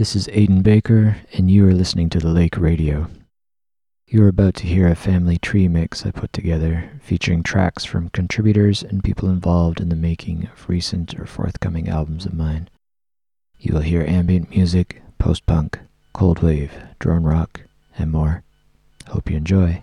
This is Aidan Baker, and you are listening to The Lake Radio. You are about to hear a family tree mix I put together, featuring tracks from contributors and people involved in the making of recent or forthcoming albums of mine. You will hear ambient music, post punk, cold wave, drone rock, and more. Hope you enjoy.